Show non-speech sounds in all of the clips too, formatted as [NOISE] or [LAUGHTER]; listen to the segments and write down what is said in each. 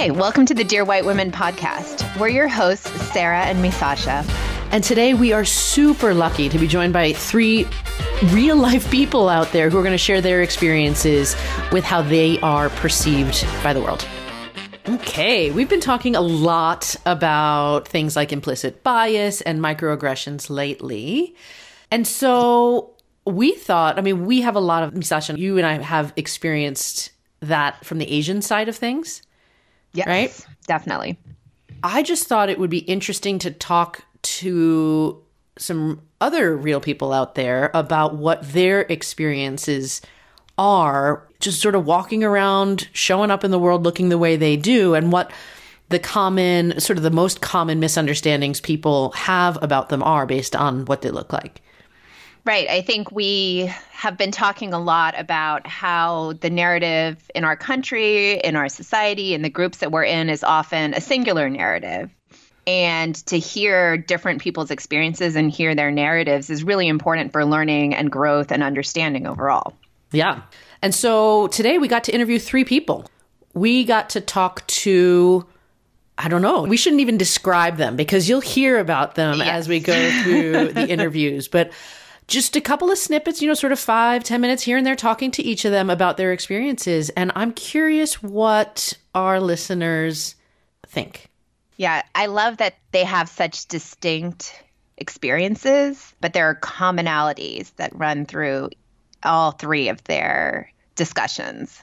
Hi, welcome to the Dear White Women podcast. We're your hosts, Sarah and Misasha. And today we are super lucky to be joined by three real life people out there who are going to share their experiences with how they are perceived by the world. Okay, we've been talking a lot about things like implicit bias and microaggressions lately. And so we thought, I mean, we have a lot of, Misasha, you and I have experienced that from the Asian side of things. Yes, right? Definitely. I just thought it would be interesting to talk to some other real people out there about what their experiences are, just sort of walking around, showing up in the world looking the way they do, and what the common, sort of the most common misunderstandings people have about them are based on what they look like. Right. I think we have been talking a lot about how the narrative in our country, in our society, in the groups that we're in is often a singular narrative. And to hear different people's experiences and hear their narratives is really important for learning and growth and understanding overall. Yeah. And so today we got to interview three people. We got to talk to I don't know. We shouldn't even describe them because you'll hear about them yes. as we go through the [LAUGHS] interviews. But just a couple of snippets, you know, sort of five, ten minutes here and there, talking to each of them about their experiences. And I'm curious what our listeners think. Yeah, I love that they have such distinct experiences, but there are commonalities that run through all three of their discussions.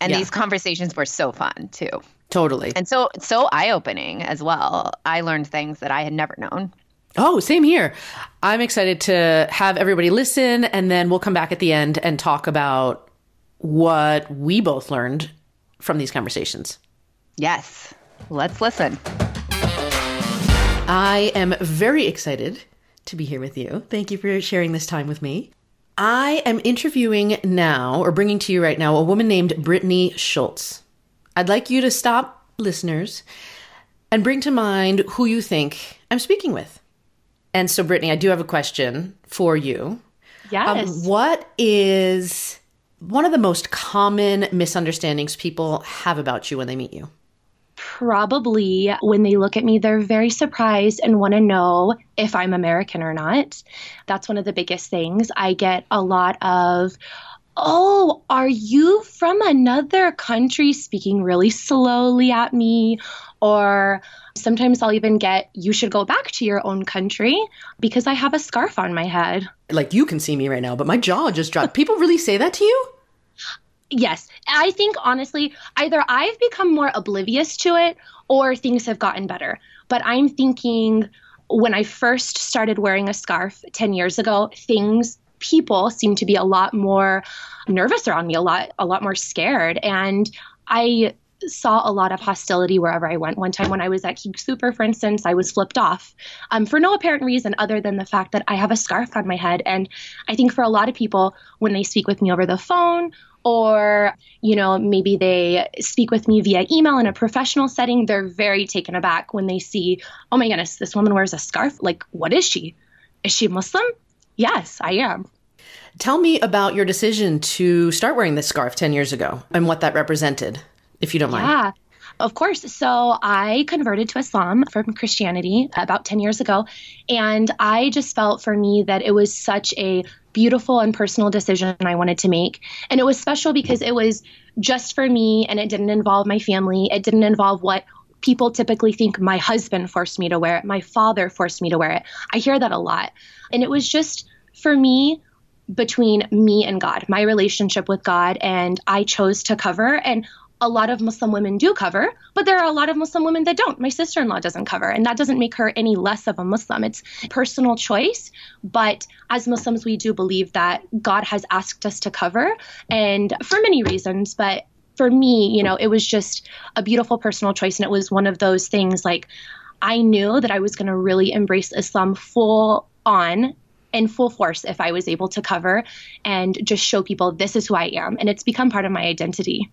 And yeah. these conversations were so fun too. Totally. And so so eye-opening as well. I learned things that I had never known. Oh, same here. I'm excited to have everybody listen, and then we'll come back at the end and talk about what we both learned from these conversations. Yes, let's listen. I am very excited to be here with you. Thank you for sharing this time with me. I am interviewing now, or bringing to you right now, a woman named Brittany Schultz. I'd like you to stop, listeners, and bring to mind who you think I'm speaking with. And so, Brittany, I do have a question for you. Yes. Um, what is one of the most common misunderstandings people have about you when they meet you? Probably when they look at me, they're very surprised and want to know if I'm American or not. That's one of the biggest things. I get a lot of, Oh, are you from another country speaking really slowly at me? Or sometimes I'll even get, you should go back to your own country because I have a scarf on my head. Like you can see me right now, but my jaw just dropped. People really say that to you? Yes. I think honestly, either I've become more oblivious to it or things have gotten better. But I'm thinking when I first started wearing a scarf 10 years ago, things people seem to be a lot more nervous around me, a lot a lot more scared and I saw a lot of hostility wherever I went. One time when I was at Geek Super, for instance, I was flipped off um, for no apparent reason other than the fact that I have a scarf on my head. And I think for a lot of people, when they speak with me over the phone or you know maybe they speak with me via email in a professional setting they're very taken aback when they see oh my goodness this woman wears a scarf like what is she is she muslim Yes, I am. Tell me about your decision to start wearing this scarf 10 years ago and what that represented, if you don't mind. Yeah. Of course. So I converted to Islam from Christianity about 10 years ago. And I just felt for me that it was such a beautiful and personal decision I wanted to make. And it was special because it was just for me and it didn't involve my family. It didn't involve what people typically think my husband forced me to wear it, my father forced me to wear it. I hear that a lot. And it was just for me between me and God, my relationship with God, and I chose to cover. And a lot of Muslim women do cover, but there are a lot of Muslim women that don't. My sister in law doesn't cover, and that doesn't make her any less of a Muslim. It's personal choice. But as Muslims, we do believe that God has asked us to cover, and for many reasons. But for me, you know, it was just a beautiful personal choice. And it was one of those things like I knew that I was going to really embrace Islam full on in full force if I was able to cover and just show people this is who I am. And it's become part of my identity.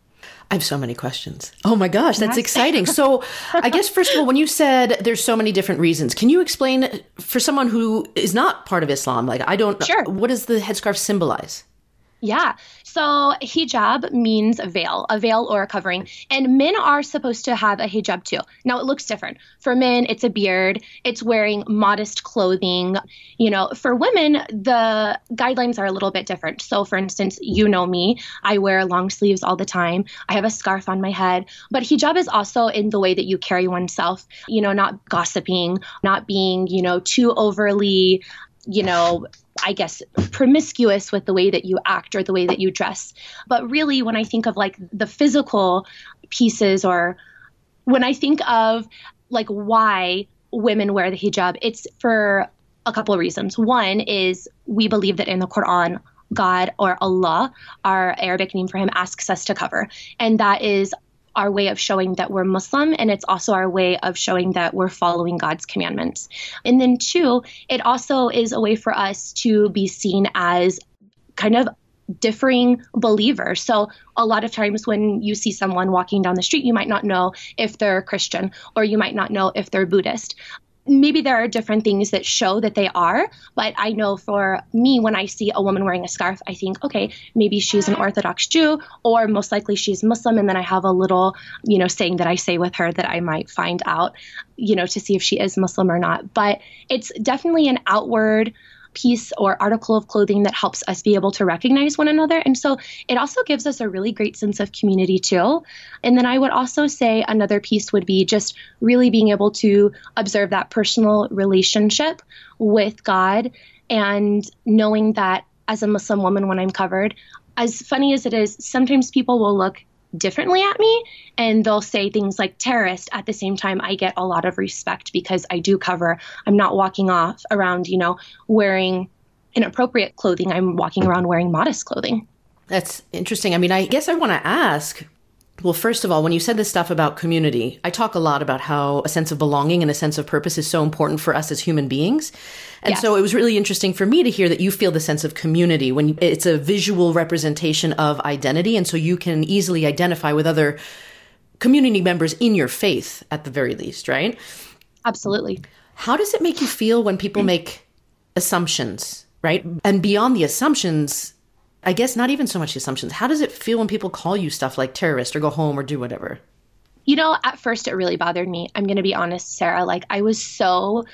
I have so many questions. Oh my gosh, that's exciting. So, I guess, first of all, when you said there's so many different reasons, can you explain for someone who is not part of Islam, like I don't, sure. what does the headscarf symbolize? Yeah. So hijab means veil, a veil or a covering. And men are supposed to have a hijab too. Now it looks different. For men, it's a beard, it's wearing modest clothing. You know, for women, the guidelines are a little bit different. So for instance, you know me, I wear long sleeves all the time. I have a scarf on my head. But hijab is also in the way that you carry oneself, you know, not gossiping, not being, you know, too overly you know, I guess, promiscuous with the way that you act or the way that you dress. But really, when I think of like the physical pieces or when I think of like why women wear the hijab, it's for a couple of reasons. One is we believe that in the Quran, God or Allah, our Arabic name for him, asks us to cover. And that is our way of showing that we're Muslim, and it's also our way of showing that we're following God's commandments. And then, two, it also is a way for us to be seen as kind of differing believers. So, a lot of times when you see someone walking down the street, you might not know if they're Christian or you might not know if they're Buddhist maybe there are different things that show that they are, but I know for me, when I see a woman wearing a scarf, I think, okay, maybe she's an Orthodox Jew, or most likely she's Muslim. And then I have a little, you know, saying that I say with her that I might find out, you know, to see if she is Muslim or not. But it's definitely an outward piece or article of clothing that helps us be able to recognize one another. And so it also gives us a really great sense of community too. And then I would also say another piece would be just really being able to observe that personal relationship with God and knowing that as a Muslim woman, when I'm covered, as funny as it is, sometimes people will look differently at me and they'll say things like terrorist at the same time. I get a lot of respect because i do cover. I'm not walking off around you know wearing inappropriate clothing. I'm walking around wearing modest clothing. That's interesting. I mean i guess i want to ask well, first of all, when you said this stuff about community, I talk a lot about how a sense of belonging and a sense of purpose is so important for us as human beings. And yes. so it was really interesting for me to hear that you feel the sense of community when it's a visual representation of identity. And so you can easily identify with other community members in your faith at the very least, right? Absolutely. How does it make you feel when people make assumptions, right? And beyond the assumptions, I guess not even so much assumptions. How does it feel when people call you stuff like terrorist or go home or do whatever? You know, at first it really bothered me. I'm going to be honest, Sarah. Like, I was so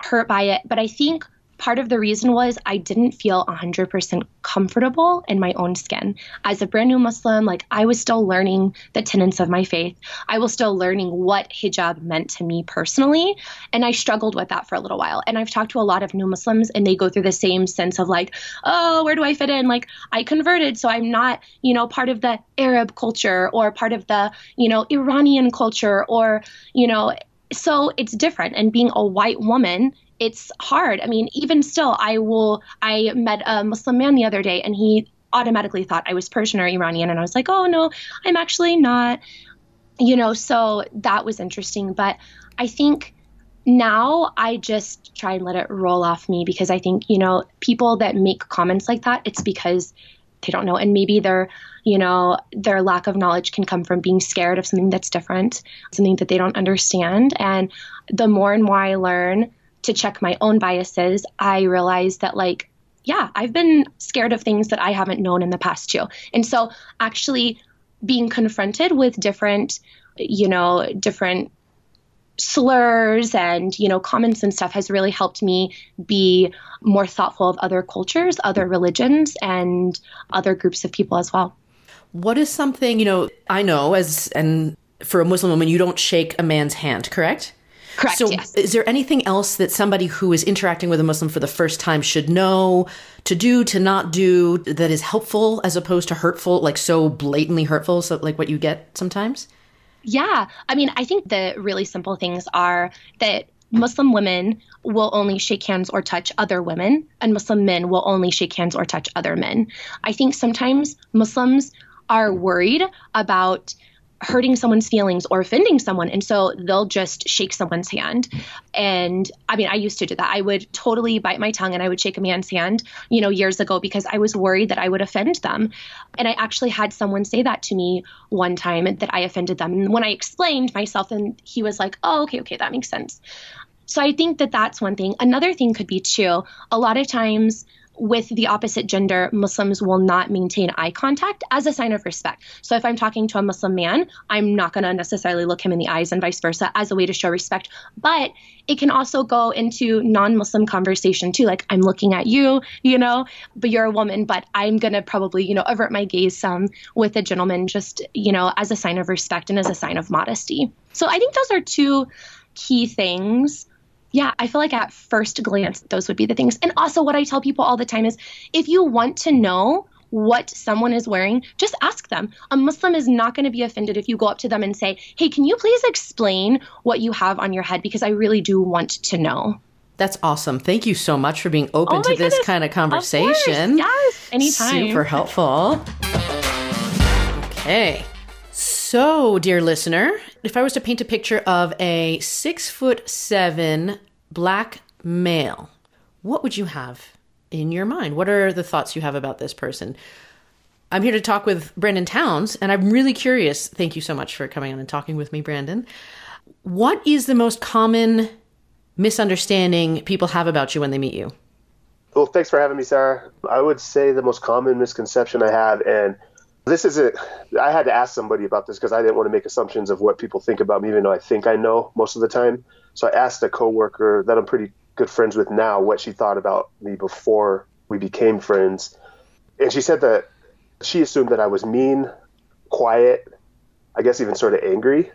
hurt by it. But I think part of the reason was I didn't feel 100% comfortable in my own skin. As a brand new Muslim, like I was still learning the tenets of my faith. I was still learning what hijab meant to me personally. And I struggled with that for a little while. And I've talked to a lot of new Muslims and they go through the same sense of like, oh, where do I fit in? Like I converted, so I'm not, you know, part of the Arab culture or part of the, you know, Iranian culture or, you know, so it's different. And being a white woman it's hard. I mean, even still, I will. I met a Muslim man the other day, and he automatically thought I was Persian or Iranian, and I was like, oh no, I'm actually not. You know, so that was interesting. But I think now I just try and let it roll off me because I think, you know, people that make comments like that, it's because they don't know. And maybe their, you know, their lack of knowledge can come from being scared of something that's different, something that they don't understand. And the more and more I learn, to check my own biases, I realized that, like, yeah, I've been scared of things that I haven't known in the past too. And so, actually, being confronted with different, you know, different slurs and you know comments and stuff has really helped me be more thoughtful of other cultures other religions and other groups of people as well what is something you know i know as and for a muslim woman you don't shake a man's hand correct Correct. So, yes. is there anything else that somebody who is interacting with a Muslim for the first time should know, to do, to not do, that is helpful as opposed to hurtful, like so blatantly hurtful, so like what you get sometimes? Yeah. I mean, I think the really simple things are that Muslim women will only shake hands or touch other women, and Muslim men will only shake hands or touch other men. I think sometimes Muslims are worried about hurting someone's feelings or offending someone. And so they'll just shake someone's hand. And I mean, I used to do that. I would totally bite my tongue and I would shake a man's hand, you know, years ago because I was worried that I would offend them. And I actually had someone say that to me one time that I offended them. And when I explained myself, and he was like, oh, okay, okay, that makes sense. So I think that that's one thing. Another thing could be too, a lot of times with the opposite gender, Muslims will not maintain eye contact as a sign of respect. So if I'm talking to a Muslim man, I'm not going to necessarily look him in the eyes and vice versa as a way to show respect. But it can also go into non Muslim conversation too. Like, I'm looking at you, you know, but you're a woman, but I'm going to probably, you know, avert my gaze some with a gentleman just, you know, as a sign of respect and as a sign of modesty. So I think those are two key things yeah, I feel like at first glance, those would be the things. And also, what I tell people all the time is if you want to know what someone is wearing, just ask them. A Muslim is not going to be offended if you go up to them and say, Hey, can you please explain what you have on your head? Because I really do want to know. That's awesome. Thank you so much for being open oh to this kind of conversation. Of yes, anytime. Super helpful. Okay. So, dear listener, if I was to paint a picture of a six foot seven black male, what would you have in your mind? What are the thoughts you have about this person? I'm here to talk with Brandon Towns, and I'm really curious. Thank you so much for coming on and talking with me, Brandon. What is the most common misunderstanding people have about you when they meet you? Well, thanks for having me, Sarah. I would say the most common misconception I have, and this isn't i had to ask somebody about this because i didn't want to make assumptions of what people think about me even though i think i know most of the time. So i asked a coworker that i'm pretty good friends with now what she thought about me before we became friends. And she said that she assumed that i was mean quiet i guess even sort of angry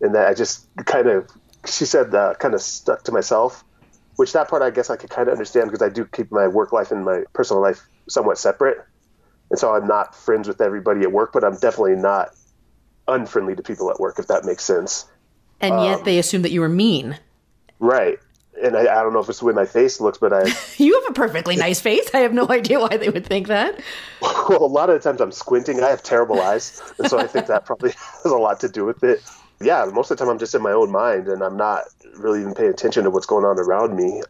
and that i just kind of she said kind of stuck to myself which that part i guess i could kind of understand because i do keep my work life and my personal life somewhat separate and so I'm not friends with everybody at work, but I'm definitely not unfriendly to people at work, if that makes sense. And yet um, they assume that you were mean. Right. And I, I, don't know if it's the way my face looks, but I. [LAUGHS] you have a perfectly nice face. I have no idea why they would think that. [LAUGHS] Well, a lot of the times I'm squinting. I have terrible eyes. And so I think that probably [LAUGHS] has a lot to do with it. Yeah, most of the time I'm just in my own mind and I'm not really even paying attention to what's going on around me.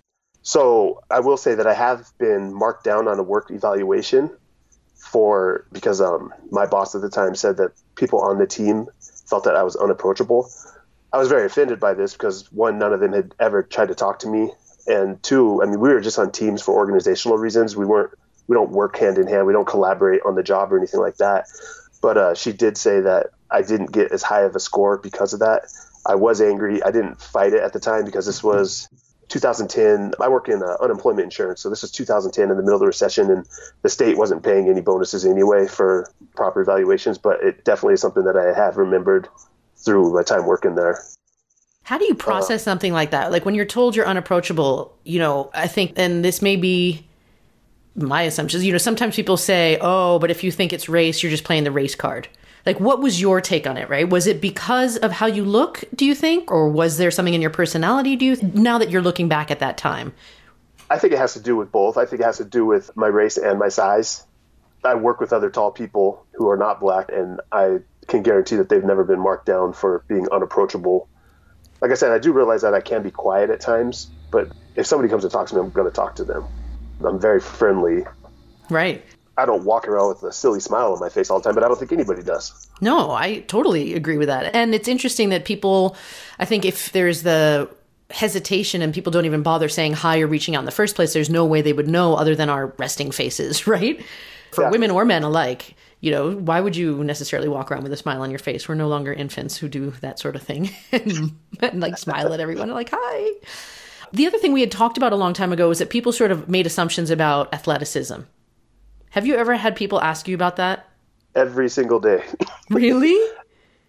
So I will say that I have been marked down on a work evaluation for because um, my boss at the time said that people on the team felt that I was unapproachable. I was very offended by this because one, none of them had ever tried to talk to me, and two, I mean, we were just on teams for organizational reasons. We weren't, we don't work hand in hand. We don't collaborate on the job or anything like that. But uh, she did say that I didn't get as high of a score because of that. I was angry. I didn't fight it at the time because this was 2010, I work in uh, unemployment insurance. So this was 2010 in the middle of the recession, and the state wasn't paying any bonuses anyway for proper evaluations. But it definitely is something that I have remembered through my time working there. How do you process uh, something like that? Like when you're told you're unapproachable, you know, I think, and this may be my assumptions, you know, sometimes people say, oh, but if you think it's race, you're just playing the race card. Like, what was your take on it, right? Was it because of how you look, do you think? Or was there something in your personality, do you, now that you're looking back at that time? I think it has to do with both. I think it has to do with my race and my size. I work with other tall people who are not black, and I can guarantee that they've never been marked down for being unapproachable. Like I said, I do realize that I can be quiet at times, but if somebody comes to talk to me, I'm going to talk to them. I'm very friendly. Right. I don't walk around with a silly smile on my face all the time, but I don't think anybody does. No, I totally agree with that. And it's interesting that people, I think if there's the hesitation and people don't even bother saying hi or reaching out in the first place, there's no way they would know other than our resting faces, [LAUGHS] right? For yeah. women or men alike. You know, why would you necessarily walk around with a smile on your face? We're no longer infants who do that sort of thing [LAUGHS] and, and like smile at everyone like, hi. The other thing we had talked about a long time ago was that people sort of made assumptions about athleticism have you ever had people ask you about that? Every single day. [LAUGHS] really?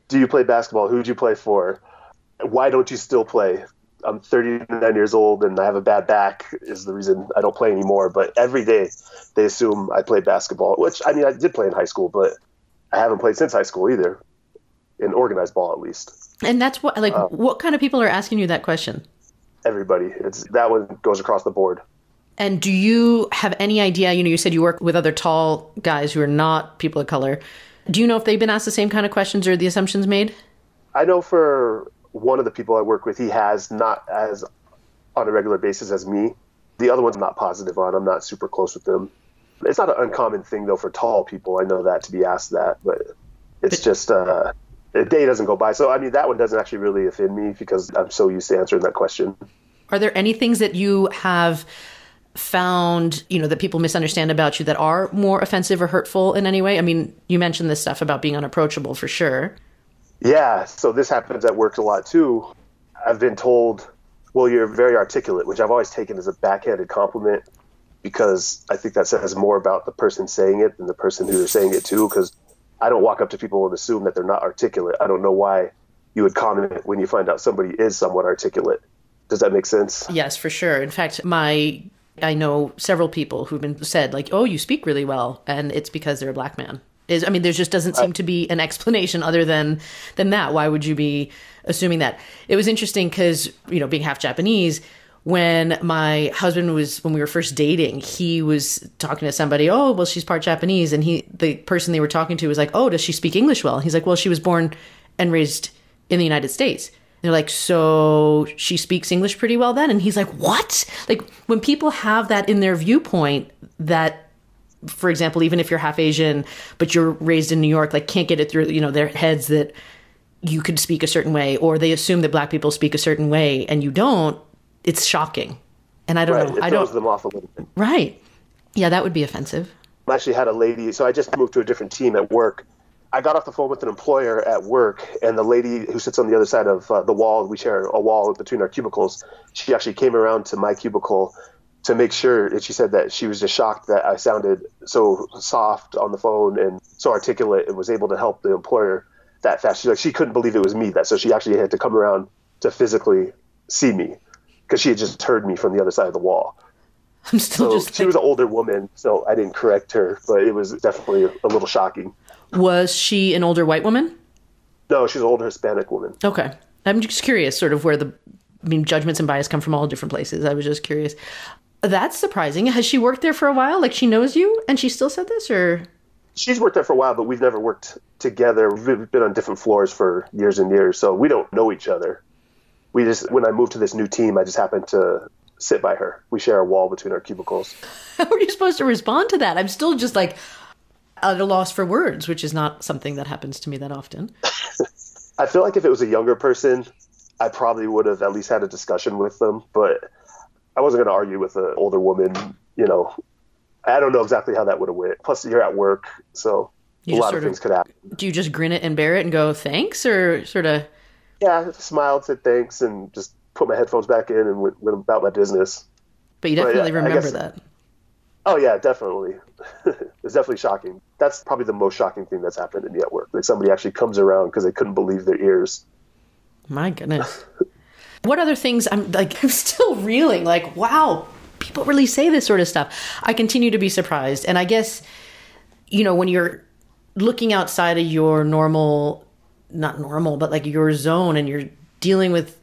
Do you play basketball? Who'd you play for? Why don't you still play? I'm 39 years old and I have a bad back is the reason I don't play anymore. But every day they assume I play basketball, which I mean, I did play in high school, but I haven't played since high school either, in organized ball at least. And that's what, like, um, what kind of people are asking you that question? Everybody. It's that one goes across the board. And do you have any idea? You know, you said you work with other tall guys who are not people of color. Do you know if they've been asked the same kind of questions or the assumptions made? I know for one of the people I work with, he has not as on a regular basis as me. The other one's not positive on. I'm not super close with them. It's not an uncommon thing though for tall people. I know that to be asked that, but it's but, just uh, a day doesn't go by. So I mean, that one doesn't actually really offend me because I'm so used to answering that question. Are there any things that you have found, you know, that people misunderstand about you that are more offensive or hurtful in any way? I mean, you mentioned this stuff about being unapproachable for sure. Yeah, so this happens at work a lot too. I've been told, well, you're very articulate, which I've always taken as a backhanded compliment because I think that says more about the person saying it than the person who they're saying it to. Because I don't walk up to people and assume that they're not articulate. I don't know why you would comment when you find out somebody is somewhat articulate. Does that make sense? Yes, for sure. In fact, my I know several people who've been said like, "Oh, you speak really well," and it's because they're a black man. Is I mean, there just doesn't seem to be an explanation other than than that. Why would you be assuming that? It was interesting because you know, being half Japanese, when my husband was when we were first dating, he was talking to somebody. Oh, well, she's part Japanese, and he the person they were talking to was like, "Oh, does she speak English well?" He's like, "Well, she was born and raised in the United States." They're like, so she speaks English pretty well then? And he's like, what? Like, when people have that in their viewpoint, that, for example, even if you're half Asian, but you're raised in New York, like, can't get it through, you know, their heads that you could speak a certain way, or they assume that black people speak a certain way and you don't, it's shocking. And I don't right. know. It I don't. them off a little bit. Right. Yeah, that would be offensive. I actually had a lady, so I just moved to a different team at work I got off the phone with an employer at work, and the lady who sits on the other side of uh, the wall, we share a wall between our cubicles, she actually came around to my cubicle to make sure, and she said that she was just shocked that I sounded so soft on the phone and so articulate and was able to help the employer that fast. She's like, she couldn't believe it was me that, so she actually had to come around to physically see me because she had just heard me from the other side of the wall. I'm still so just. She was an older woman, so I didn't correct her, but it was definitely a little shocking. Was she an older white woman? No, she's an older Hispanic woman. Okay. I'm just curious, sort of where the, I mean, judgments and bias come from all different places. I was just curious. That's surprising. Has she worked there for a while? Like she knows you and she still said this or? She's worked there for a while, but we've never worked together. We've been on different floors for years and years, so we don't know each other. We just, when I moved to this new team, I just happened to sit by her. We share a wall between our cubicles. [LAUGHS] How are you supposed to respond to that? I'm still just like, at a loss for words, which is not something that happens to me that often. [LAUGHS] I feel like if it was a younger person, I probably would have at least had a discussion with them, but I wasn't going to argue with an older woman. You know, I don't know exactly how that would have went. Plus, you're at work, so you a lot of things of, could happen. Do you just grin it and bear it and go thanks, or sort of? Yeah, I smiled, said thanks, and just put my headphones back in and went, went about my business. But you definitely but, yeah, remember guess, that. Oh yeah, definitely. [LAUGHS] it's definitely shocking. That's probably the most shocking thing that's happened to me at work. Like somebody actually comes around because they couldn't believe their ears. My goodness. what other things? I'm like, [LAUGHS] I'm still reeling. Like, wow, people really say this sort of stuff. I continue to be surprised, and I guess, you know, when you're looking outside of your normal, not normal, but like your zone, and you're dealing with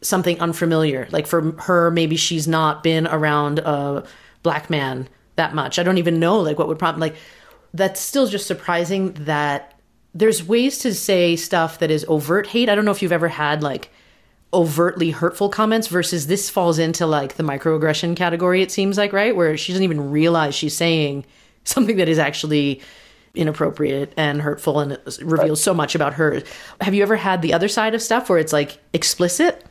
something unfamiliar. Like for her, maybe she's not been around a black man that much. I don't even know like what would prompt like that's still just surprising that there's ways to say stuff that is overt hate. I don't know if you've ever had like overtly hurtful comments versus this falls into like the microaggression category it seems like, right? Where she doesn't even realize she's saying something that is actually inappropriate and hurtful and it reveals so much about her. Have you ever had the other side of stuff where it's like explicit?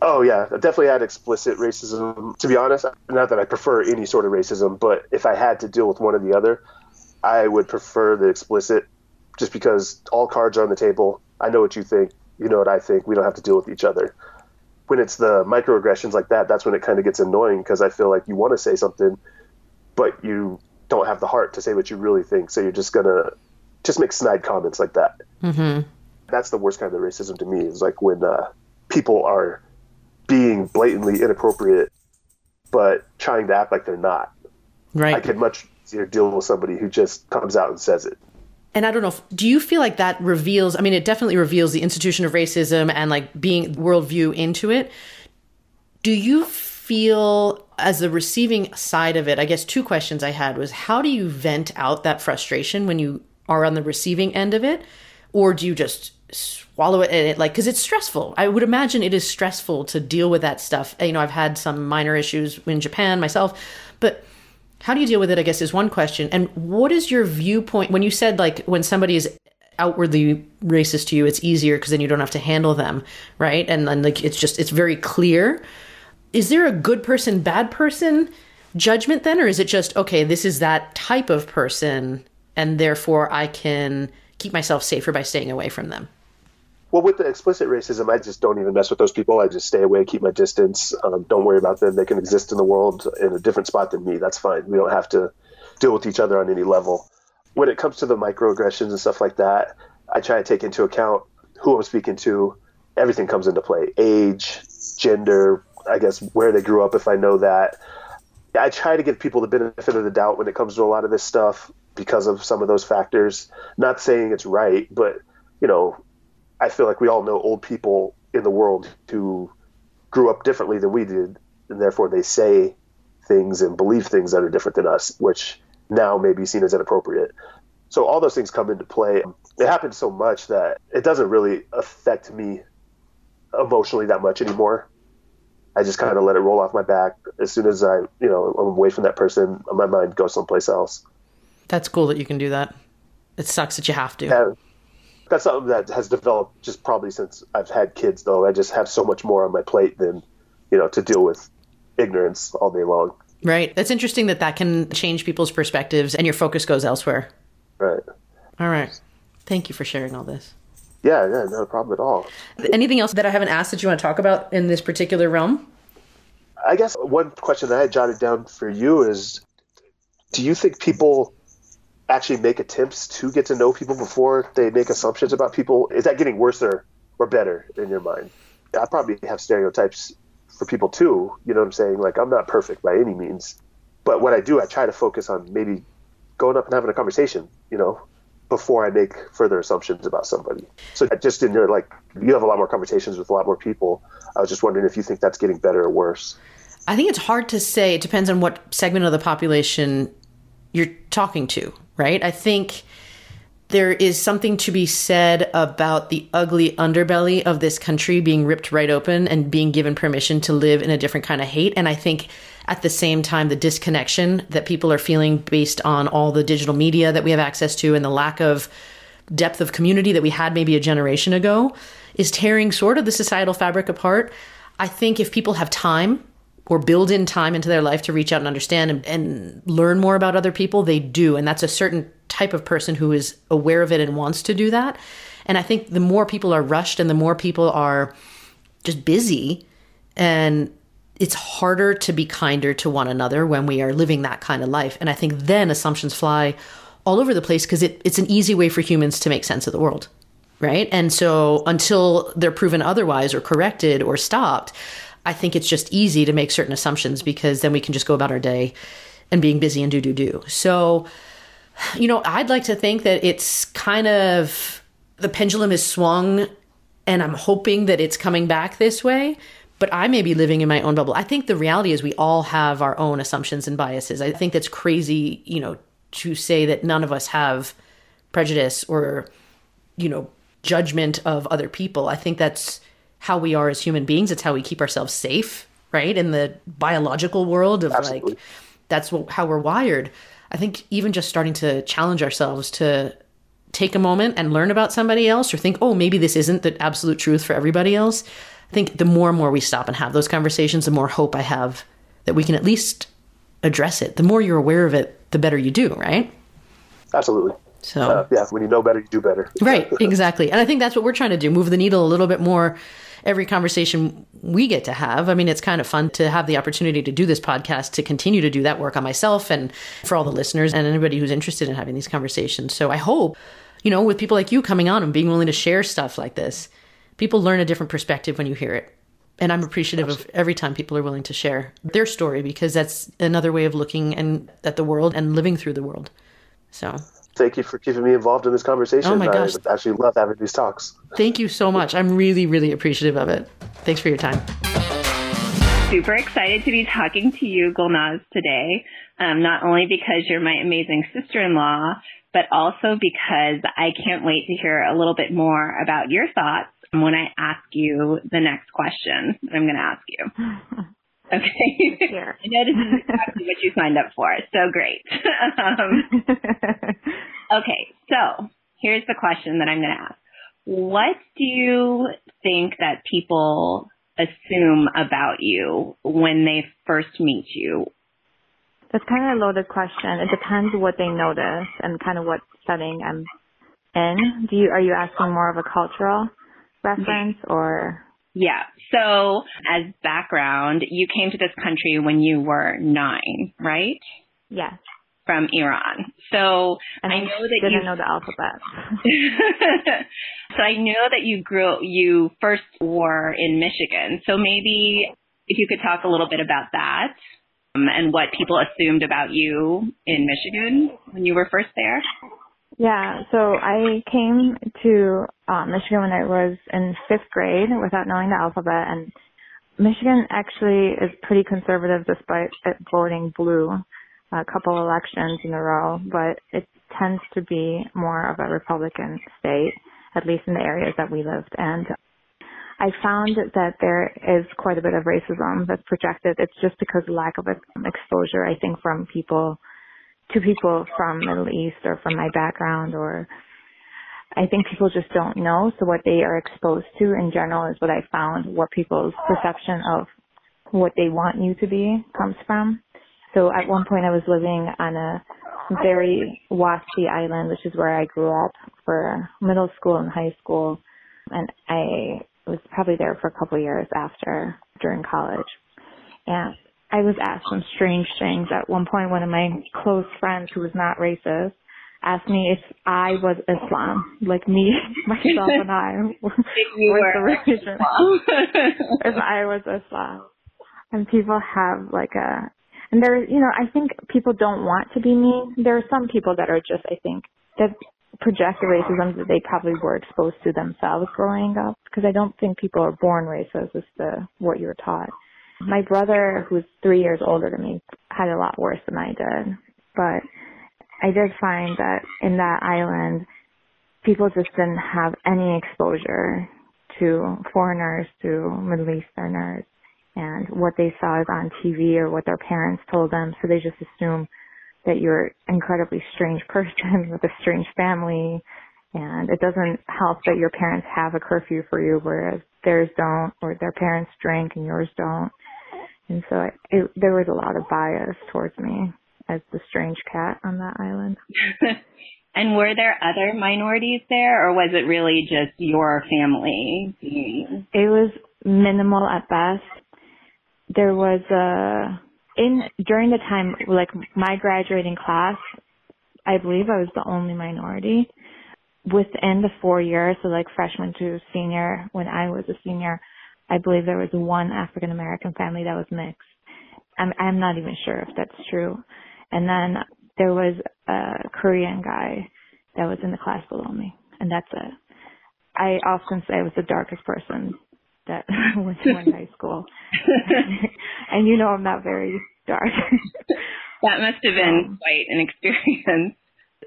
Oh yeah, I definitely had explicit racism. To be honest, not that I prefer any sort of racism, but if I had to deal with one or the other, I would prefer the explicit, just because all cards are on the table. I know what you think, you know what I think. We don't have to deal with each other. When it's the microaggressions like that, that's when it kind of gets annoying because I feel like you want to say something, but you don't have the heart to say what you really think. So you're just gonna just make snide comments like that. Mm-hmm. That's the worst kind of racism to me. Is like when uh, people are being blatantly inappropriate, but trying to act like they're not. Right. I could much easier deal with somebody who just comes out and says it. And I don't know, do you feel like that reveals, I mean, it definitely reveals the institution of racism and like being worldview into it. Do you feel, as the receiving side of it, I guess two questions I had was how do you vent out that frustration when you are on the receiving end of it? Or do you just swallow it and it like because it's stressful i would imagine it is stressful to deal with that stuff you know i've had some minor issues in japan myself but how do you deal with it i guess is one question. And what is your viewpoint? When you said like when somebody is outwardly racist to you it's easier because then you don't have to handle them right? And then like it's just it's very clear. Is there a good person bad person judgment then, or is it just, okay, this is that type of person, and therefore I can keep myself safer by staying away from them? Well, with the explicit racism, I just don't even mess with those people. I just stay away, keep my distance. Um, don't worry about them. They can exist in the world in a different spot than me. That's fine. We don't have to deal with each other on any level. When it comes to the microaggressions and stuff like that, I try to take into account who I'm speaking to. Everything comes into play age, gender, I guess where they grew up, if I know that. I try to give people the benefit of the doubt when it comes to a lot of this stuff because of some of those factors. Not saying it's right, but, you know, I feel like we all know old people in the world who grew up differently than we did, and therefore they say things and believe things that are different than us, which now may be seen as inappropriate. So all those things come into play. It happens so much that it doesn't really affect me emotionally that much anymore. I just kind of let it roll off my back. As soon as I, you know, I'm away from that person, my mind goes someplace else. That's cool that you can do that. It sucks that you have to. Yeah, that's something that has developed just probably since I've had kids, though. I just have so much more on my plate than, you know, to deal with ignorance all day long. Right. That's interesting that that can change people's perspectives and your focus goes elsewhere. Right. All right. Thank you for sharing all this. Yeah, yeah, no problem at all. Anything else that I haven't asked that you want to talk about in this particular realm? I guess one question that I had jotted down for you is do you think people actually make attempts to get to know people before they make assumptions about people? Is that getting worse or, or better in your mind? I probably have stereotypes for people too. You know what I'm saying? Like, I'm not perfect by any means. But what I do, I try to focus on maybe going up and having a conversation, you know, before I make further assumptions about somebody. So just in your like, you have a lot more conversations with a lot more people. I was just wondering if you think that's getting better or worse. I think it's hard to say. It depends on what segment of the population you're talking to, right? I think there is something to be said about the ugly underbelly of this country being ripped right open and being given permission to live in a different kind of hate. And I think at the same time, the disconnection that people are feeling based on all the digital media that we have access to and the lack of depth of community that we had maybe a generation ago is tearing sort of the societal fabric apart. I think if people have time or build in time into their life to reach out and understand and, and, learn more about other people, they do. And that's a certain type of person who is aware of it and wants to do that. And I think the more people are rushed and the more people are just busy and it's harder to be kinder to one another when we are living that kind of life. And I think then assumptions fly all over the place because it, it's an easy way for humans to make sense of the world. Right. And so until they're proven otherwise or corrected or stopped, I think it's just easy to make certain assumptions because then we can just go about our day and being busy and do, do, do. So, you know, I'd like to think that it's kind of the pendulum is swung and I'm hoping that it's coming back this way. But I may be living in my own bubble. I think the reality is we all have our own assumptions and biases. I think that's crazy, you know, to say that none of us have prejudice or, you know, judgment of other people. I think that's how we are as human beings. It's how we keep ourselves safe, right? In the biological world of Absolutely. like, that's what, how we're wired. I think even just starting to challenge ourselves to take a moment and learn about somebody else or think, oh, maybe this isn't the absolute truth for everybody else. I think the more and more we stop and have those conversations, the more hope I have that we can at least address it. The more you're aware of it, the better you do, right? Absolutely. So, uh, yeah, when you know better, you do better. right, exactly. And I think that's what we're trying to do move the needle a little bit more every conversation we get to have. I mean, it's kind of fun to have the opportunity to do this podcast, to continue to do that work on myself and for all the listeners and anybody who's interested in having these conversations. So I hope, you know, with people like you coming on and being willing to share stuff like this, people learn a different perspective when you hear it. And I'm appreciative Absolutely. of every time people are willing to share their story because that's another way of looking and at the world and living through the world. So thank you for keeping me involved in this conversation. Oh my gosh. I actually love having these talks. Thank you so much. I'm really, really appreciative of it. Thanks for your time. Super excited to be talking to you, Gulnaz, today. Um, not only because you're my amazing sister-in-law, but also because I can't wait to hear a little bit more about your thoughts when I ask you the next question that I'm going to ask you. [LAUGHS] Okay. [LAUGHS] Sure. [LAUGHS] I know this is [LAUGHS] exactly what you signed up for. So great. um, okay. So here's the question that I'm going to ask. What do you think that people assume about you when they first meet you? That's kind of a loaded question. It depends what they notice and kind of what setting I'm in. Do you are you asking more of a cultural reference or? Yeah. So as background, you came to this country when you were nine, right? Yes. From Iran. So and I, know that you didn't you know the alphabet. [LAUGHS] so I know that you grew you first were in Michigan. So maybe if you could talk a little bit about that um, and what people assumed about you in Michigan when you were first there. Yeah, so I came to uh, Michigan when I was in fifth grade without knowing the alphabet, and Michigan actually is pretty conservative despite it voting blue a couple elections in a row, but it tends to be more of a Republican state, at least in the areas that we lived. And I found that there is quite a bit of racism that's projected. It's just because of lack of exposure, I think, from people to people from Middle East or from my background or I think people just don't know. So what they are exposed to in general is what I found, what people's perception of what they want you to be comes from. So at one point I was living on a very waspy island, which is where I grew up for middle school and high school. And I was probably there for a couple of years after, during college. And I was asked some strange things. At one point, one of my close friends who was not racist asked me if I was Islam, like me, [LAUGHS] myself, and I [LAUGHS] were the religion. [LAUGHS] if I was Islam, and people have like a, and there, you know, I think people don't want to be mean. There are some people that are just, I think, that project the racism that they probably were exposed to themselves growing up. Because I don't think people are born racist. It's the what you're taught. My brother, who's three years older than me, had a lot worse than I did. But I did find that in that island, people just didn't have any exposure to foreigners, to Middle Easterners, and what they saw is on TV or what their parents told them. So they just assume that you're an incredibly strange person [LAUGHS] with a strange family. And it doesn't help that your parents have a curfew for you, whereas theirs don't, or their parents drink and yours don't. And so it, it, there was a lot of bias towards me as the strange cat on that island. [LAUGHS] and were there other minorities there, or was it really just your family? It was minimal at best. There was a in during the time like my graduating class, I believe I was the only minority. Within the four years, so like freshman to senior, when I was a senior, I believe there was one African American family that was mixed. I'm I'm not even sure if that's true. And then there was a Korean guy that was in the class below me, and that's it. I often say I was the darkest person that [LAUGHS] went to my high school, [LAUGHS] and you know I'm not very dark. [LAUGHS] that must have been um, quite an experience.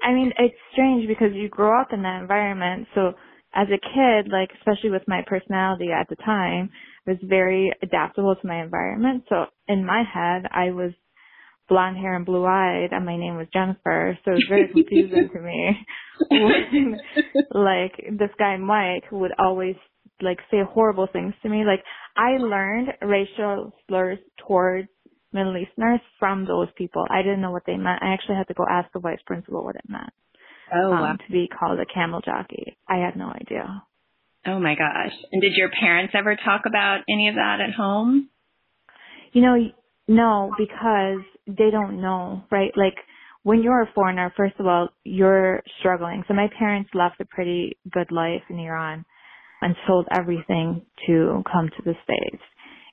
I mean, it's strange because you grow up in that environment, so as a kid, like especially with my personality at the time, I was very adaptable to my environment. So in my head, I was blonde hair and blue eyed and my name was Jennifer, so it was very [LAUGHS] confusing to me [LAUGHS] when like this guy Mike would always like say horrible things to me. Like I learned racial slurs towards Middle Easterners from those people. I didn't know what they meant. I actually had to go ask the vice principal what it meant. Oh, um, wow. to be called a camel jockey. I had no idea. Oh my gosh. And did your parents ever talk about any of that at home? You know, no, because they don't know, right? Like when you're a foreigner, first of all, you're struggling. So my parents left a pretty good life in Iran and sold everything to come to the States.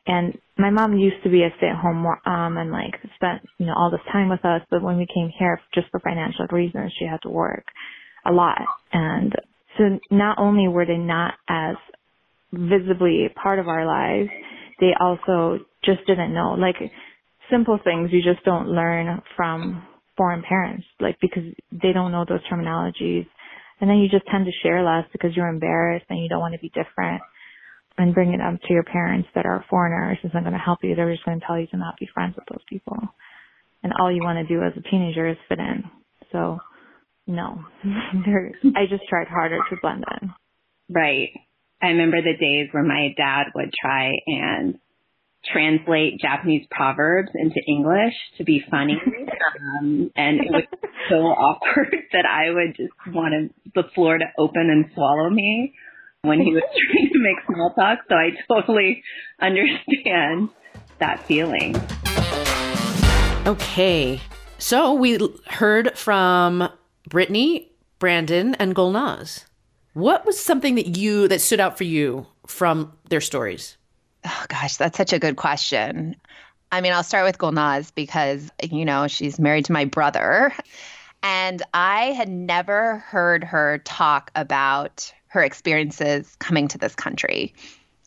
And my mom used to be a stay-at-home mom um, and like spent, you know, all this time with us. But when we came here, just for financial reasons, she had to work a lot. And so not only were they not as visibly part of our lives, they also just didn't know. Like simple things you just don't learn from foreign parents, like because they don't know those terminologies. And then you just tend to share less because you're embarrassed and you don't want to be different and bring it up to your parents that are foreigners isn't going to help you. They're just going to tell you to not be friends with those people. And all you want to do as a teenager is fit in. So, no. [LAUGHS] I just tried harder to blend in. Right. I remember the days where my dad would try and translate Japanese proverbs into English to be funny. Um, and it was [LAUGHS] so awkward that I would just want the floor to open and swallow me when he was [LAUGHS] trying to make small talk. So I totally [LAUGHS] understand that feeling. Okay. So we heard from Brittany, Brandon, and Gulnaz. What was something that you that stood out for you from their stories? Oh gosh, that's such a good question. I mean, I'll start with Gulnaz because you know she's married to my brother, and I had never heard her talk about her experiences coming to this country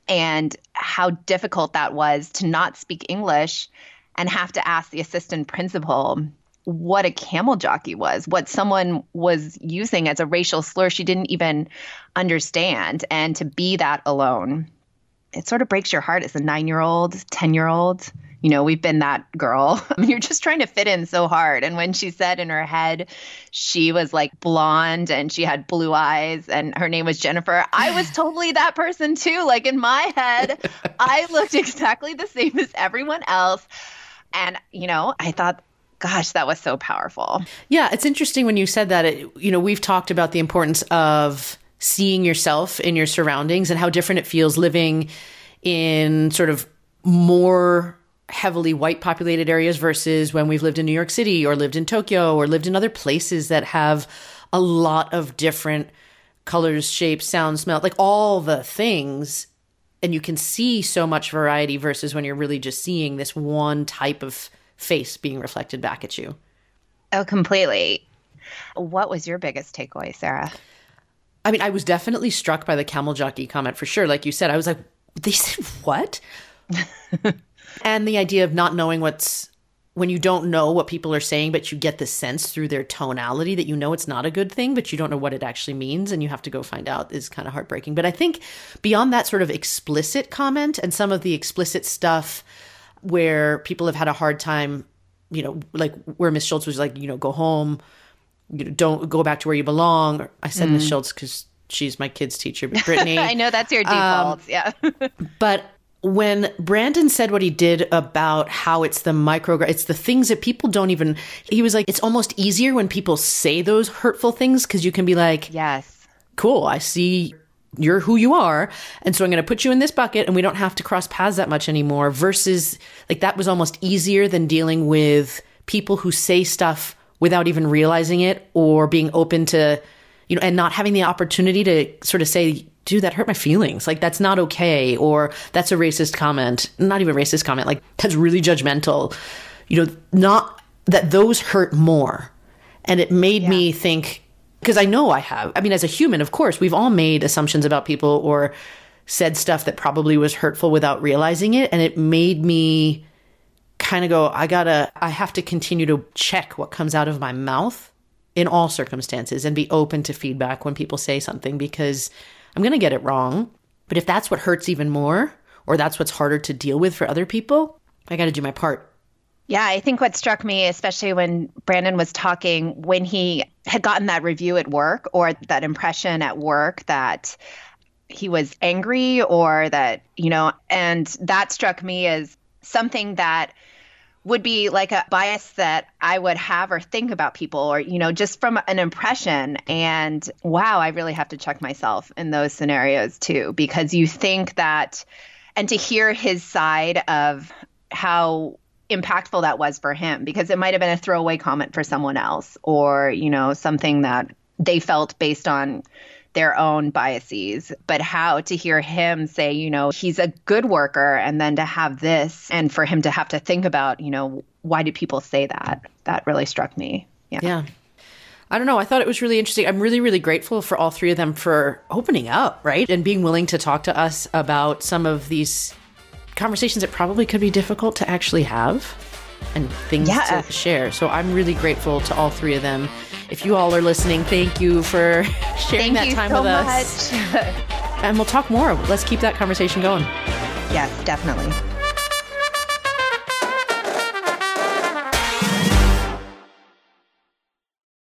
and how difficult that was to not speak English and have to ask the assistant principal what a camel jockey was, what someone was using as a racial slur she didn't even understand, and to be that alone. It sort of breaks your heart as a nine year old, 10 year old. You know, we've been that girl. [LAUGHS] I mean, you're just trying to fit in so hard. And when she said in her head she was like blonde and she had blue eyes and her name was Jennifer, I was [SIGHS] totally that person too. Like in my head, I [LAUGHS] looked exactly the same as everyone else. And, you know, I thought, gosh, that was so powerful. Yeah, it's interesting when you said that. It, you know, we've talked about the importance of seeing yourself in your surroundings and how different it feels living in sort of more heavily white populated areas versus when we've lived in New York City or lived in Tokyo or lived in other places that have a lot of different colors, shapes, sounds, smell, like all the things. And you can see so much variety versus when you're really just seeing this one type of face being reflected back at you. Oh, completely. What was your biggest takeaway, Sarah? I mean, I was definitely struck by the camel jockey comment for sure. Like you said, I was like, they said what? [LAUGHS] and the idea of not knowing what's when you don't know what people are saying, but you get the sense through their tonality that you know it's not a good thing, but you don't know what it actually means, and you have to go find out is kind of heartbreaking. But I think beyond that sort of explicit comment and some of the explicit stuff where people have had a hard time, you know, like where Miss Schultz was like, you know, go home, you know, don't go back to where you belong. I said mm. Miss Schultz because she's my kid's teacher, but Brittany. [LAUGHS] I know that's your default. Um, yeah. [LAUGHS] but when Brandon said what he did about how it's the micro, it's the things that people don't even, he was like, it's almost easier when people say those hurtful things because you can be like, yes, cool, I see you're who you are. And so I'm going to put you in this bucket and we don't have to cross paths that much anymore. Versus like that was almost easier than dealing with people who say stuff without even realizing it or being open to, you know, and not having the opportunity to sort of say, dude, that hurt my feelings. Like, that's not okay. Or that's a racist comment. Not even racist comment. Like, that's really judgmental. You know, not that those hurt more. And it made yeah. me think, because I know I have. I mean, as a human, of course, we've all made assumptions about people or said stuff that probably was hurtful without realizing it. And it made me kind of go, I gotta, I have to continue to check what comes out of my mouth in all circumstances and be open to feedback when people say something because I'm to get it wrong. But if that's what hurts even more, or that's what's harder to deal with for other people, I got to do my part. Yeah, I think what struck me, especially when Brandon was talking, when he had gotten that review at work or that impression at work that he was angry or that, you know, and that struck me as something that would be like a bias that I would have or think about people or, you know, just from an impression. And wow, I really have to check myself in those scenarios too, because you think that, and to hear his side of how impactful that was for him, because it might have been a throwaway comment for someone else or, you know, something that they felt based on their own biases, but how to hear him say, you know, he's a good worker and then to have this and for him to have to think about, you know, why do people say that? That really struck me. Yeah. Yeah. I don't know. I thought it was really interesting. I'm really, really grateful for all three of them for opening up, right? And being willing to talk to us about some of these conversations that probably could be difficult to actually have and things yeah. to share. So I'm really grateful to all three of them. If you all are listening, thank you for [LAUGHS] sharing thank that time so with us. [LAUGHS] and we'll talk more. Let's keep that conversation going. Yes, definitely.